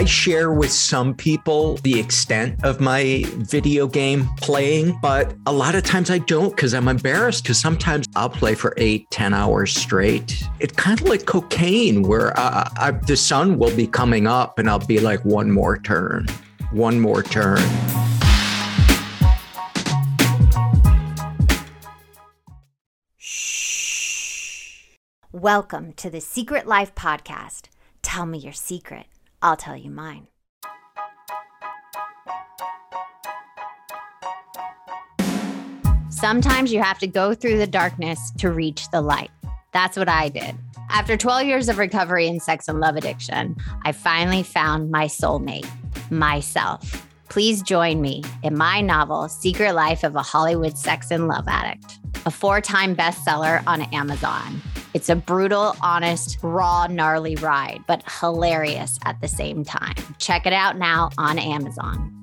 I share with some people the extent of my video game playing, but a lot of times I don't because I'm embarrassed because sometimes I'll play for eight, ten hours straight. It's kind of like cocaine where uh, I, the sun will be coming up and I'll be like, one more turn, one more turn. Welcome to the Secret Life Podcast. Tell me your secret. I'll tell you mine. Sometimes you have to go through the darkness to reach the light. That's what I did. After 12 years of recovery in sex and love addiction, I finally found my soulmate, myself. Please join me in my novel, Secret Life of a Hollywood Sex and Love Addict, a four time bestseller on Amazon. It's a brutal, honest, raw, gnarly ride, but hilarious at the same time. Check it out now on Amazon.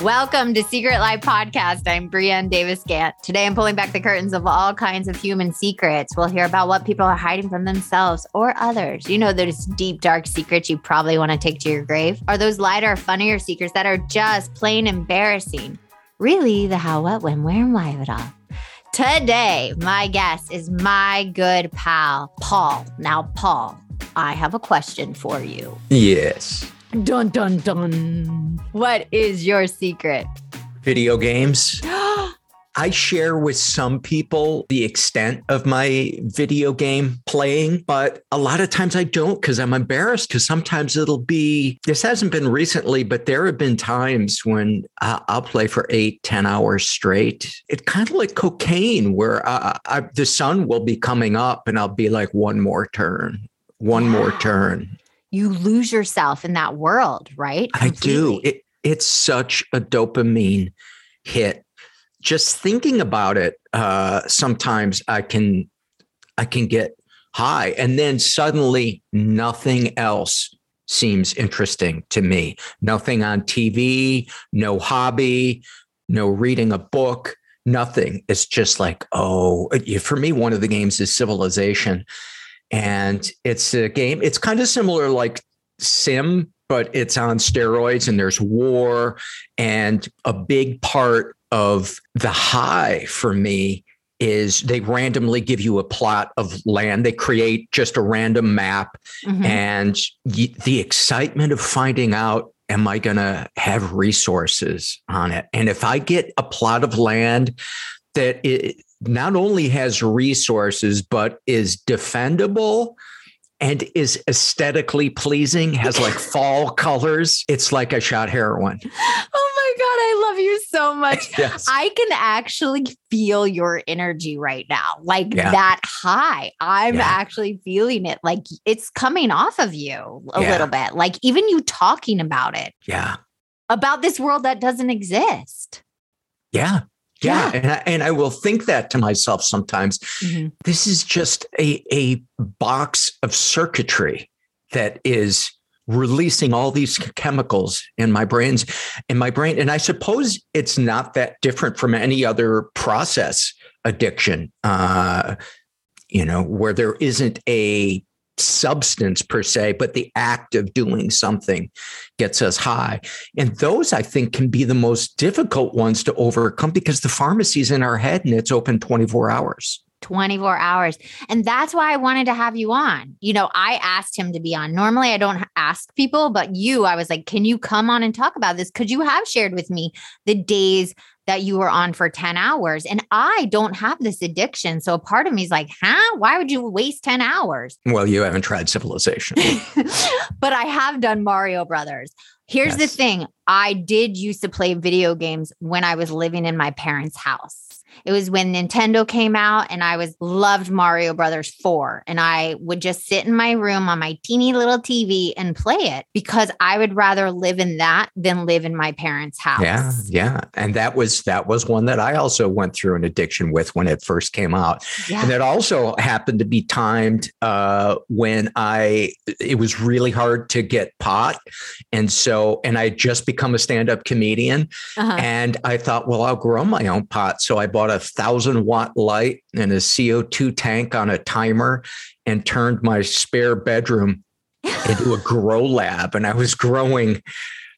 Welcome to Secret Life Podcast. I'm Brianne Davis Gant. Today I'm pulling back the curtains of all kinds of human secrets. We'll hear about what people are hiding from themselves or others. You know, those deep, dark secrets you probably want to take to your grave. Are those lighter, funnier secrets that are just plain embarrassing? Really, the how, what, when, where, and why of it all. Today, my guest is my good pal, Paul. Now, Paul, I have a question for you. Yes. Dun, dun, dun. What is your secret? Video games. I share with some people the extent of my video game playing, but a lot of times I don't because I'm embarrassed. Because sometimes it'll be, this hasn't been recently, but there have been times when uh, I'll play for eight, ten hours straight. It's kind of like cocaine where I, I, the sun will be coming up and I'll be like, one more turn, one more turn. You lose yourself in that world, right? Completely. I do. It, it's such a dopamine hit just thinking about it uh, sometimes i can i can get high and then suddenly nothing else seems interesting to me. Nothing on tv no hobby no reading a book nothing. It's just like oh for me one of the games is civilization and it's a game it's kind of similar like sim but it's on steroids and there's war and a big part of the high for me is they randomly give you a plot of land. They create just a random map mm-hmm. and y- the excitement of finding out am I going to have resources on it? And if I get a plot of land that it not only has resources, but is defendable and is aesthetically pleasing, has like fall colors, it's like I shot heroin. Oh my God, I love you so much. yes. I can actually feel your energy right now, like yeah. that high. I'm yeah. actually feeling it. Like it's coming off of you a yeah. little bit. Like even you talking about it. Yeah. About this world that doesn't exist. Yeah. Yeah. And, I, and I will think that to myself sometimes. Mm-hmm. This is just a, a box of circuitry that is releasing all these chemicals in my brains in my brain and i suppose it's not that different from any other process addiction uh you know where there isn't a substance per se but the act of doing something gets us high and those i think can be the most difficult ones to overcome because the pharmacy's in our head and it's open 24 hours 24 hours. And that's why I wanted to have you on. You know, I asked him to be on. Normally, I don't ask people, but you, I was like, can you come on and talk about this? Because you have shared with me the days that you were on for 10 hours. And I don't have this addiction. So a part of me is like, huh? Why would you waste 10 hours? Well, you haven't tried civilization. but I have done Mario Brothers. Here's yes. the thing I did used to play video games when I was living in my parents' house. It was when Nintendo came out and I was loved Mario Brothers 4 and I would just sit in my room on my teeny little TV and play it because I would rather live in that than live in my parents' house. Yeah, yeah. And that was that was one that I also went through an addiction with when it first came out. Yeah. And it also happened to be timed uh, when I it was really hard to get pot. And so and I just become a stand-up comedian uh-huh. and I thought, well, I'll grow my own pot. So I bought bought a thousand watt light and a CO2 tank on a timer and turned my spare bedroom into a grow lab. And I was growing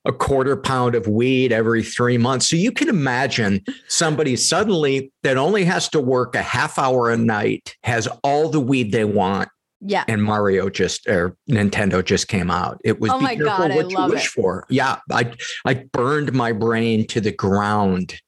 a quarter pound of weed every three months. So you can imagine somebody suddenly that only has to work a half hour a night has all the weed they want. Yeah. And Mario just or Nintendo just came out. It was Oh be my careful God, I what you love wish it. for. Yeah. I I burned my brain to the ground.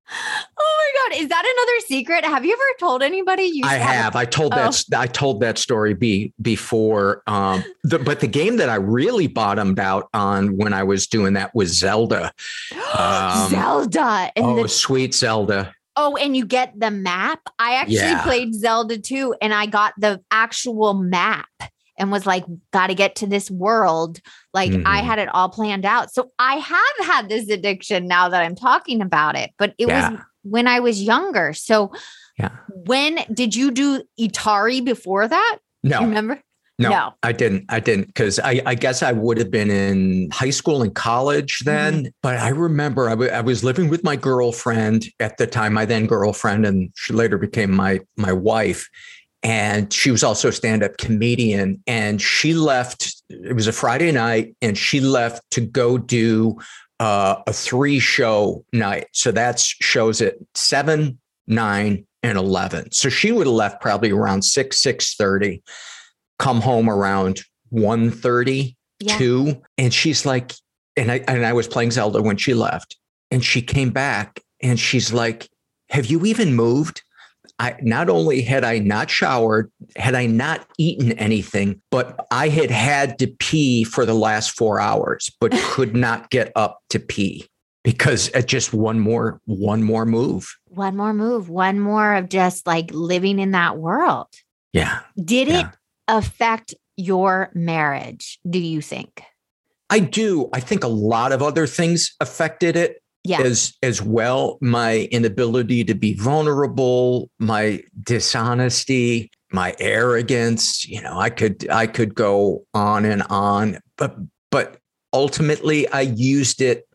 Oh my God. Is that another secret? Have you ever told anybody you I used to a- have. I told Oh. that I told that story be before. Um, the, but the game that I really bottomed out on when I was doing that was Zelda. Um, Zelda and oh, the sweet Zelda. oh, and you get the map. I actually Yeah. played Zelda too, and I got the actual map and was like, got to get to this world. Like I Mhm. had it all planned out. So I have had this addiction now that I'm talking about it, but it was Yeah. When I was younger. So Yeah. when did you do Atari before that? No, You remember? no, no. I didn't. I didn't because I, I guess I would have been in high school and college then. Mm-hmm. But I remember I was living with my girlfriend at the time, my then girlfriend, and she later became my my wife. And she was also a stand-up comedian. And she left. It was a Friday night, and she left to go do uh, a three-show night. So that's shows at seven, nine, and eleven. So she would have left probably around six, six thirty come home around 1.30 Yeah. 2 and she's like and I and I was playing Zelda when she left and she came back and she's like have you even moved I not only had I not showered had I not eaten anything but I had had to pee for the last 4 hours but could not get up to pee because at just one more one more move One more move, one more of just like living in that world. yeah Did Yeah. it affect your marriage, do you think? I do. I think a lot of other things affected it Yeah. as as well. My inability to be vulnerable, my dishonesty, my arrogance. You know, I could I could go on and on, but but ultimately, I used it.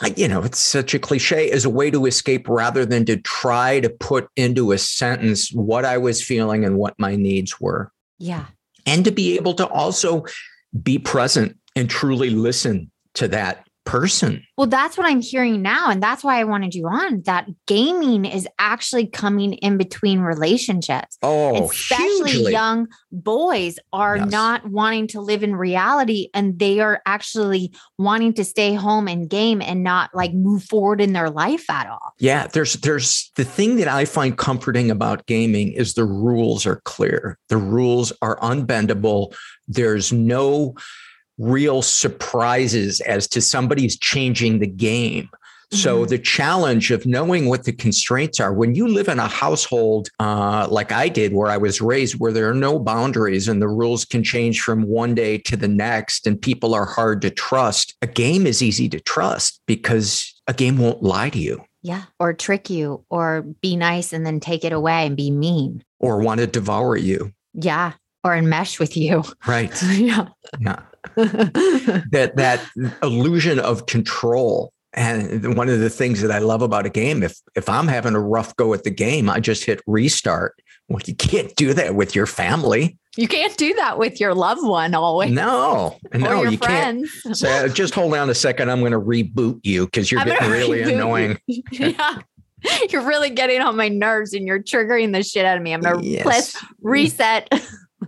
I, you know, it's such a cliche as a way to escape rather than to try to put into a sentence what I was feeling and what my needs were yeah. and to be able to also be present and truly listen to that person. Well, that's what I'm hearing now. And that's why I wanted you on that gaming is actually coming in between relationships. Oh, Especially hugely. young boys are Yes. not wanting to live in reality and they are actually wanting to stay home and game and not like move forward in their life at all. Yeah, there's there's the thing that I find comforting about gaming is the rules are clear. The rules are unbendable. There's no real surprises as to somebody's changing the game. So Mhm. the challenge of knowing what the constraints are when you live in a household uh, like I did, where I was raised, where there are no boundaries and the rules can change from one day to the next, and people are hard to trust. A game is easy to trust because a game won't lie to you Yeah. Or trick you or be nice and then take it away and be mean. or want to devour you. Yeah. Or enmesh with you. Right? yeah. Yeah. That that illusion of control. And one of the things that I love about a game, if if I'm having a rough go at the game, I just hit restart. Well, you can't do that with your family. You can't do that with your loved one always. No, or no, your you can't. friends. Say, uh, just hold on a second. I'm going to reboot you because you're I'm getting really you. annoying. yeah. You're really getting on my nerves and you're triggering the shit out of me. I'm gonna Yes. press reset.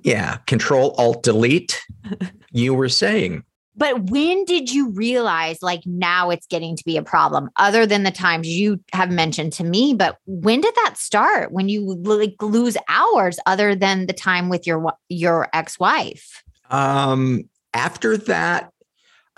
Yeah. Control Alt Delete. You were saying. But when did you realize like now it's getting to be a problem other than the times you have mentioned to me? But when did that start? When you like lose hours other than the time with your your ex-wife? Um, after that,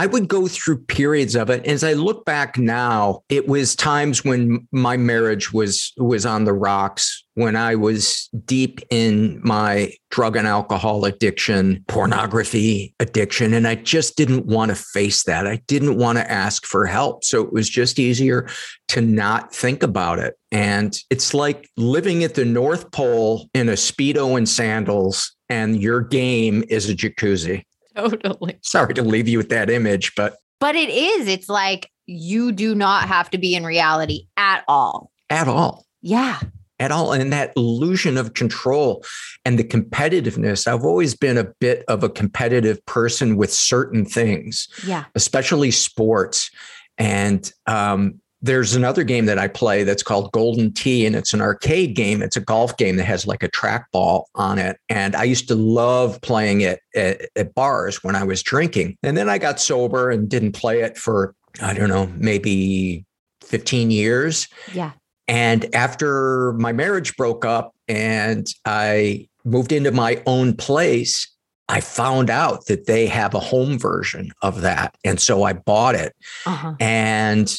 I would go through periods of it. As I look back now, it was times when my marriage was was on the rocks, when I was deep in my drug and alcohol addiction, pornography addiction, and I just didn't want to face that. I didn't want to ask for help. So it was just easier to not think about it. And it's like living at the North Pole in a Speedo and sandals, and your game is a jacuzzi. Totally. Sorry to leave you with that image, but But it is. It's like you do not have to be in reality at all. at all. Yeah. at all. And that illusion of control and the competitiveness. I've always been a bit of a competitive person with certain things, Yeah. especially sports. And um, there's another game that I play that's called Golden Tee, and it's an arcade game. It's a golf game that has like a trackball on it. And I used to love playing it at, at bars when I was drinking. And then I got sober and didn't play it for, I don't know, maybe 15 years. Yeah. And after my marriage broke up and I moved into my own place, I found out that they have a home version of that. And so I bought it. Uh-huh. And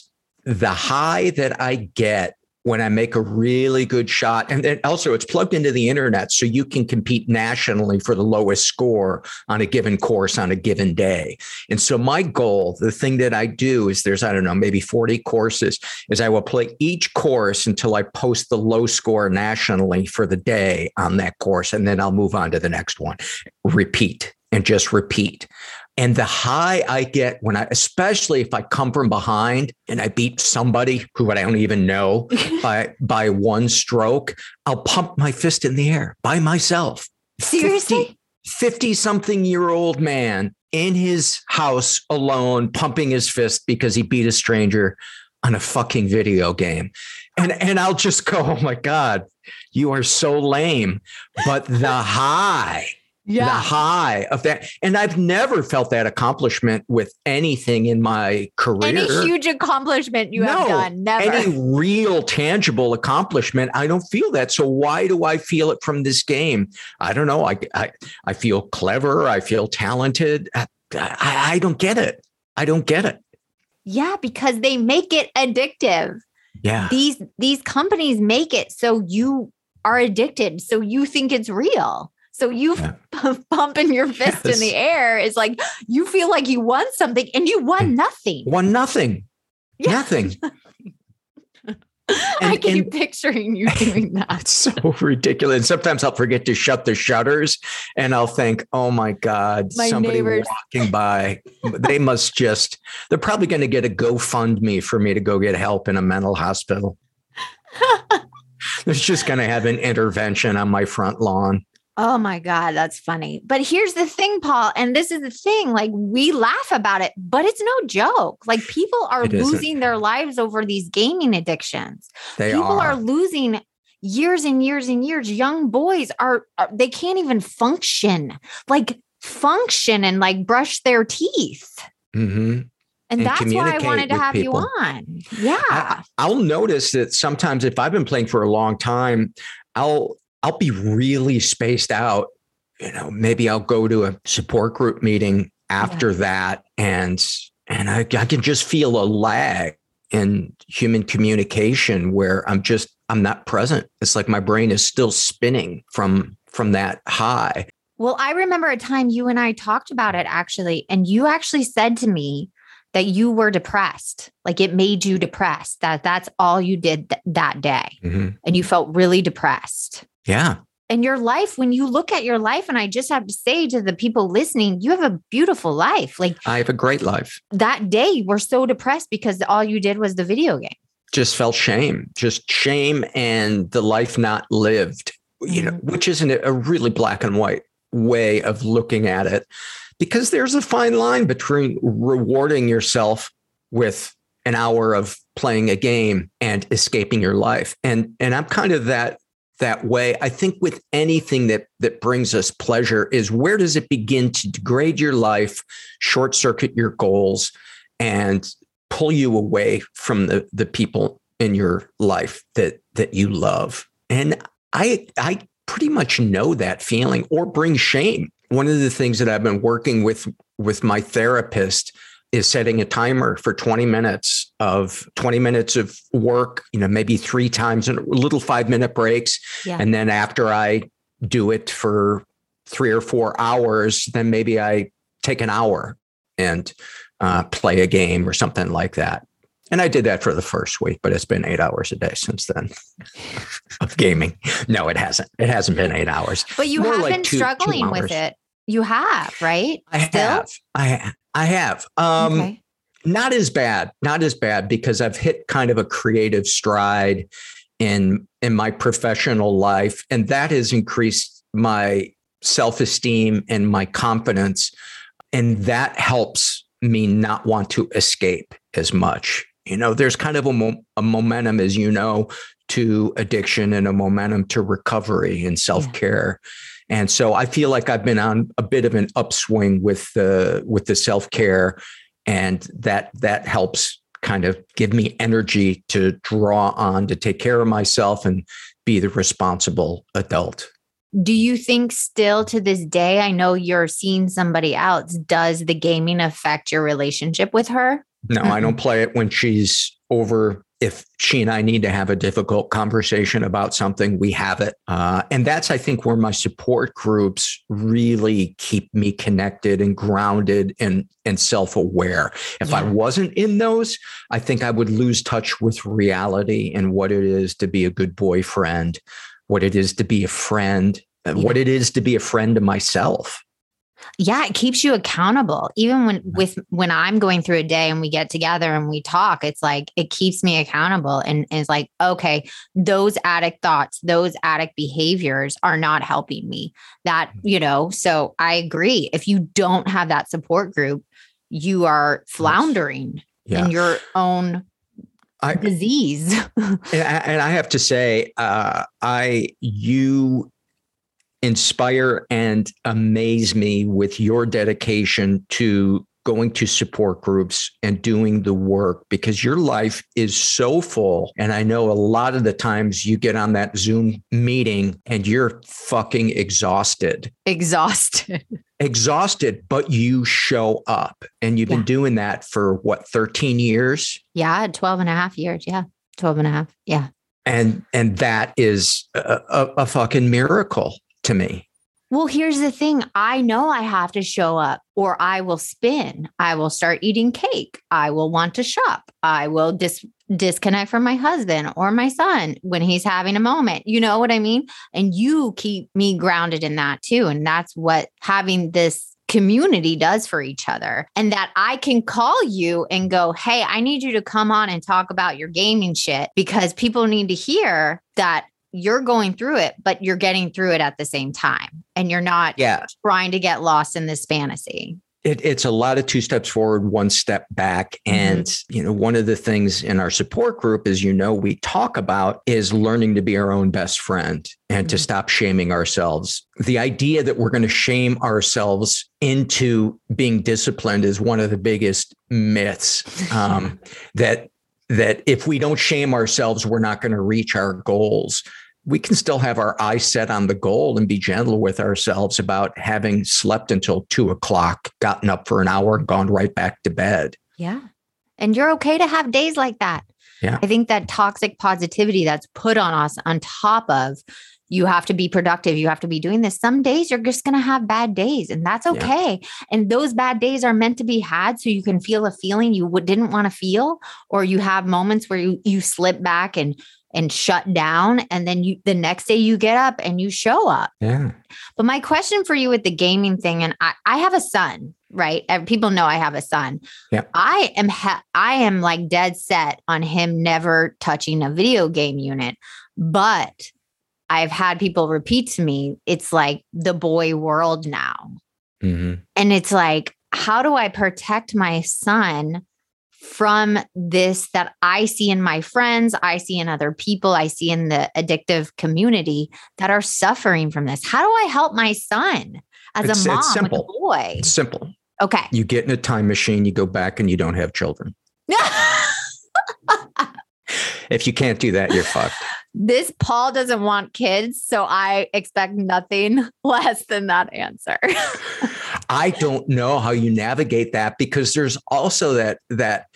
the high that I get when I make a really good shot, and then also it's plugged into the internet so you can compete nationally for the lowest score on a given course on a given day. And so my goal, the thing that I do is there's, I don't know, maybe 40 courses, is I will play each course until I post the low score nationally for the day on that course. And then I'll move on to the next one. Repeat and just repeat. And the high I get when I, especially if I come from behind and I beat somebody who I don't even know by by one stroke, I'll pump my fist in the air by myself. Seriously? 50 something year old man in his house alone, pumping his fist because he beat a stranger on a fucking video game. And and I'll just go, oh my God, you are so lame. But the high the high of that. And I've never felt that accomplishment with anything in my career. Any huge accomplishment you have done. Never. Any real tangible accomplishment. I don't feel that. So why do I feel it from this game? I don't know. I I, I feel clever. I feel talented. I, I, I don't get it. I don't get it. yeah, because they make it addictive. Yeah. These these companies make it so you are addicted, so you think it's real. So you Yeah. pumping your fist in the air is like you feel like you won something and you won mm. nothing. Won nothing. Yeah. Nothing. I keep and- picturing you doing that. It's so ridiculous. And sometimes I'll forget to shut the shutters and I'll think, oh my God, My somebody neighbors. walking by. They must just, they're probably going to get a GoFundMe for me to go get help in a mental hospital. There's just going to have an intervention on my front lawn. Oh my God, that's funny. But here's the thing, Paul, and this is the thing like we laugh about it, but it's no joke. Like people are losing their lives over these gaming addictions. They people are. are. losing years and years and years. Young boys are, are, they can't even function, like function and like brush their teeth. Mm-hmm. And, And that's why I wanted to have you on. Yeah. I, I'll notice that sometimes if I've been playing for a long time, I'll I'll be really spaced out. You know, maybe I'll go to a support group meeting after that, and and I, I can just feel a lag in human communication where I'm just I'm not present. It's like my brain is still spinning from from that high. Well, I remember a time you and I talked about it actually, and you actually said to me that you were depressed. Like it made you depressed, that that's all you did th- that day. Mhm. And you felt really depressed. Yeah, And your life, when you look at your life, and I just have to say to the people listening, you have a beautiful life. Like I have a great life. that day, you were so depressed because all you did was the video game. just felt shame, just shame and the life not lived, you know, Mhm. which isn't a really black and white way of looking at it because there's a fine line between rewarding yourself with an hour of playing a game and escaping your life. And and I'm kind of that that way. I think with anything that that brings us pleasure is where does it begin to degrade your life, short circuit your goals and pull you away from the the people in your life that that you love. And I I pretty much know that feeling or bring shame. One of the things that I've been working with with my therapist is setting a timer for 20 minutes of 20 minutes of work, you know, maybe three times and little 5 minute breaks. Yeah. And then after I do it for 3 or 4 hours, then maybe I take an hour and uh, play a game or something like that. And I did that for the first week, but it's been eight hours a day since then of gaming. No, it hasn't. It hasn't been eight hours. But you More have like been two- two struggling with it. You have, right? I Still? have. I I have. Um, okay. Not as bad. Not as bad because I've hit kind of a creative stride in in my professional life. And that has increased my self esteem and my confidence. And that helps me not want to escape as much. You know, there's kind of a, mo- a momentum, as you know, to addiction and a momentum to recovery and self care. Yeah. And so I feel like I've been on a bit of an upswing with the with the self care, and that that helps kind of give me energy to draw on to take care of myself and be the responsible adult. Do you think still to this day, I know you're seeing somebody else, does the gaming affect your relationship with her? No, I don't play it when she's over if she and I need to have a difficult conversation about something, we have it. Uh, and that's, I think, where my support groups really keep me connected and grounded and, and self aware. If yeah. I wasn't in those, I think I would lose touch with reality and what it is to be a good boyfriend, what it is to be a friend, yeah. what it is to be a friend to myself yeah it keeps you accountable. Even when with when i'm going through a day and we get together and we talk it's like it keeps me accountable and, and it's like okay those addict thoughts those addict behaviors are not helping me. That mm. you know so i agree. If you don't have that support group you are floundering yeah. in your own I, disease. And I have to say uh, i you inspire and amaze me with your dedication to going to support groups and doing the work because your life is so full. And I know a lot of the times you get on that Zoom meeting and you're fucking exhausted. Exhausted. exhausted, but you show up. And you've yeah. been doing that for what, 13 years? Yeah, 12 and a half years. Yeah. 12 and a half. Yeah. And and that is a, a, a fucking miracle to me. Well, here's the thing I know I have to show up or I will spin. I will start eating cake. I will want to shop. I will dis- disconnect from my husband or my son when he's having a moment. You know what I mean? And you keep me grounded in that too. And that's what having this community does for each other. And that I can call you and go, Hey, I need you to come on and talk about your gaming shit because people need to hear that you're going through it, but you're getting through it at the same time. And you're not yeah. trying to get lost in this fantasy. It, it's a lot of two steps forward, one step back. Mm-hmm. And, mm-hmm. you know, one of the things in our support group, as you know, we talk about is learning to be our own best friend and mm-hmm. to stop shaming ourselves. The idea that we're going to shame ourselves into being disciplined is one of the biggest myths um, that that if we don't shame ourselves, we're not going to reach our goals we can still have our eyes set on the goal and be gentle with ourselves about having slept until two o'clock, gotten up for an hour, and gone right back to bed. Yeah. And you're okay to have days like that. Yeah. I think that toxic positivity that's put on us on top of you have to be productive, you have to be doing this. Some days you're just going to have bad days, and that's okay. Yeah. And those bad days are meant to be had so you can feel a feeling you didn't want to feel, or you have moments where you, you slip back and and shut down and then you the next day you get up and you show up. Yeah. But my question for you with the gaming thing and i, I have a son right? People know i have a son. Yeah. I am ha- i am like dead set on him never touching a video game unit but i've had people repeat to me it's like the boy world now. Mm-hmm. and it's like how do i protect my son from this that I see in my friends, I see in other people, I see in the addictive community that are suffering from this. How do I help my son as it's, a mom it's simple. with a boy? It's simple. Okay. You get in a time machine, you go back and you don't have children. if you can't do that, you're fucked. This Paul doesn't want kids, so I expect nothing less than that answer. I don't know how you navigate that because there's also that that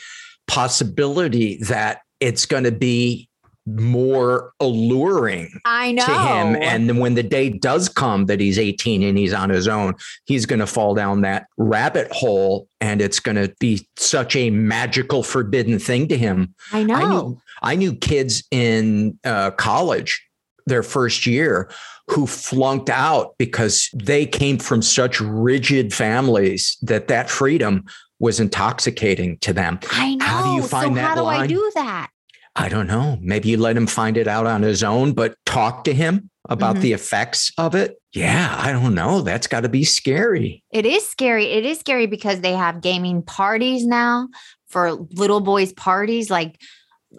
possibility that it's going to be more alluring I know. to him. And when the day does come that he's 18 and he's on his own, he's going to fall down that rabbit hole and it's going to be such a magical, forbidden thing to him. I know. I knew, I knew kids in uh, college, their first year, who flunked out because they came from such rigid families that that freedom was intoxicating to them. I know. How do you find so that? How do line? I do that? I don't know. Maybe you let him find it out on his own, but talk to him about mm-hmm. the effects of it. Yeah, I don't know. That's got to be scary. It is scary. It is scary because they have gaming parties now for little boys' parties. Like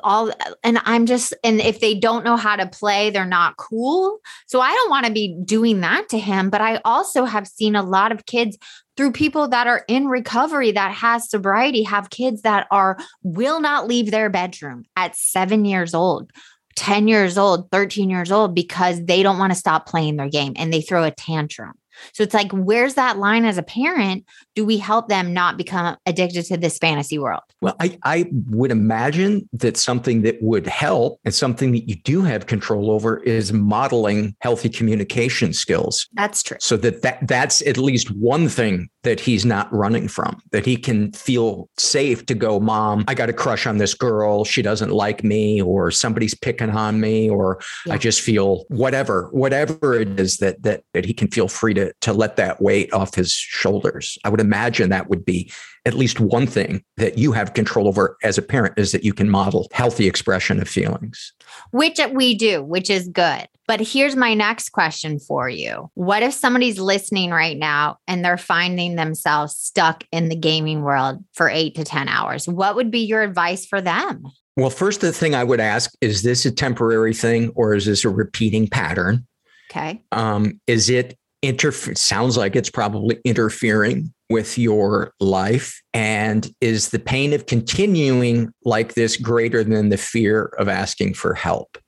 all and i'm just and if they don't know how to play they're not cool. So i don't want to be doing that to him but i also have seen a lot of kids through people that are in recovery that has sobriety have kids that are will not leave their bedroom at 7 years old 10 years old 13 years old because they don't want to stop playing their game and they throw a tantrum so it's like, where's that line as a parent? Do we help them not become addicted to this fantasy world? Well, I, I would imagine that something that would help and something that you do have control over is modeling healthy communication skills. That's true. So that, that that's at least one thing that he's not running from, that he can feel safe to go, Mom, I got a crush on this girl. She doesn't like me, or somebody's picking on me, or yeah. I just feel whatever, whatever it is that that that he can feel free to to let that weight off his shoulders. I would imagine that would be at least one thing that you have control over as a parent is that you can model healthy expression of feelings. Which we do, which is good. But here's my next question for you. What if somebody's listening right now and they're finding themselves stuck in the gaming world for eight to 10 hours? What would be your advice for them? Well, first, the thing I would ask is this a temporary thing or is this a repeating pattern? Okay. Um, is it interfere sounds like it's probably interfering with your life. And is the pain of continuing like this greater than the fear of asking for help?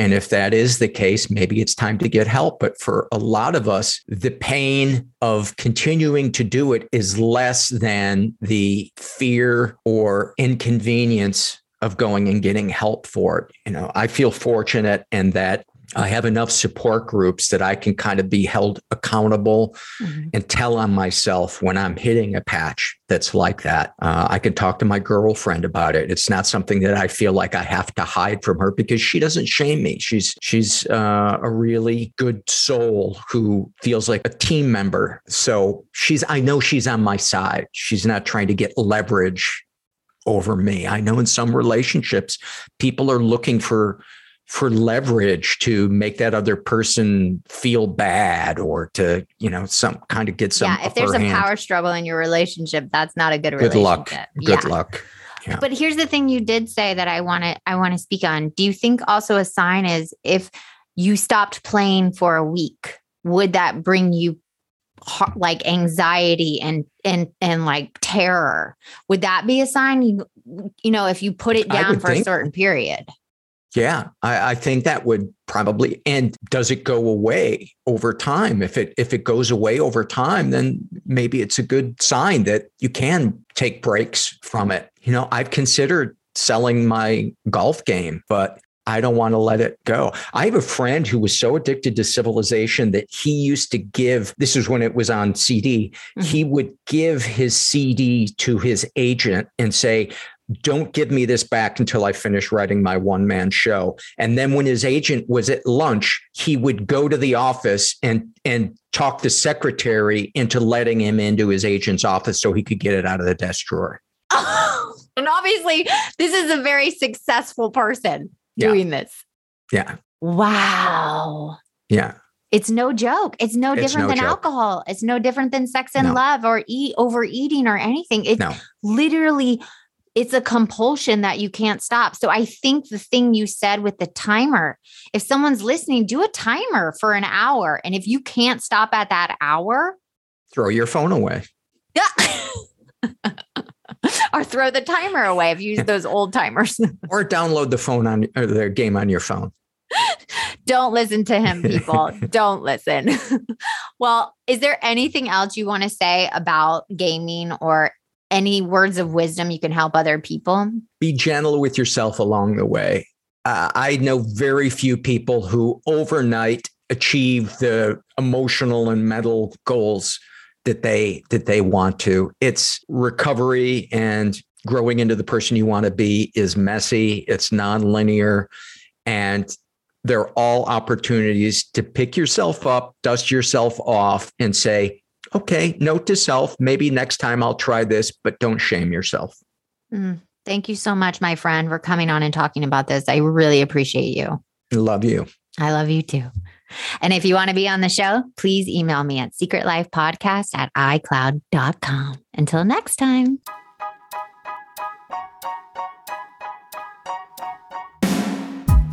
And if that is the case maybe it's time to get help. But for a lot of us the pain of continuing to do it is less than the fear or inconvenience of going and getting help for it. You know i feel fortunate in that I have enough support groups that I can kind of be held accountable mm-hmm. and tell on myself when I'm hitting a patch that's like that. Uh, I can talk to my girlfriend about it. It's not something that I feel like I have to hide from her because she doesn't shame me. She's she's uh, a really good soul who feels like a team member. So she's I know she's on my side. She's not trying to get leverage over me. I know in some relationships people are looking for for leverage to make that other person feel bad or to you know some kind of get some yeah if there's a power struggle in your relationship that's not a good, relationship. good luck. good yeah. luck. Yeah. but here's the thing you did say that i want to i want to speak on. Do you think also a sign is if you stopped playing for a week would that bring you like anxiety and and and like terror? Would that be a sign? You you know if you put it down for think, a certain period yeah, I, I, think that would probably. And does it go away over time? If it if it goes away over time, then maybe it's a good sign that you can take breaks from it. You know, I've considered selling my golf game, but I don't want to let it go. I have a friend who was so addicted to civilization that he used to give, this is when it was on CD, mm-hmm. he would give his CD to his agent and say, don't give me this back until I finish writing my one man show. And then when his agent was at lunch, he would go to the office and and talk the secretary into letting him into his agent's office so he could get it out of the desk drawer. and obviously, this is a very successful person doing yeah. this. Yeah. Wow. Yeah. It's no joke. It's no it's different no than joke. alcohol. It's no different than sex and no. love or eat overeating or anything. It's no. literally it's a compulsion that you can't stop. So I think the thing you said with the timer, if someone's listening, do a timer for an hour. And if you can't stop at that hour, throw your phone away. Yeah. or throw the timer away if you use those old timers. or download the phone on or the game on your phone. Don't listen to him, people. Don't listen. well, is there anything else you want to say about gaming or any words of wisdom you can help other people? Be gentle with yourself along the way. Uh, I know very few people who overnight achieve the emotional and mental goals that they that they want to. It's recovery and growing into the person you want to be is messy, it's nonlinear, and they're all opportunities to pick yourself up, dust yourself off, and say, okay, note to self, maybe next time I'll try this, but don't shame yourself. Mm, Thank you so much, my friend, for coming on and talking about this. I really appreciate you. Love you. I love you too. And if you want to be on the show, please email me at secretlifepodcast at iCloud.com. Until next time.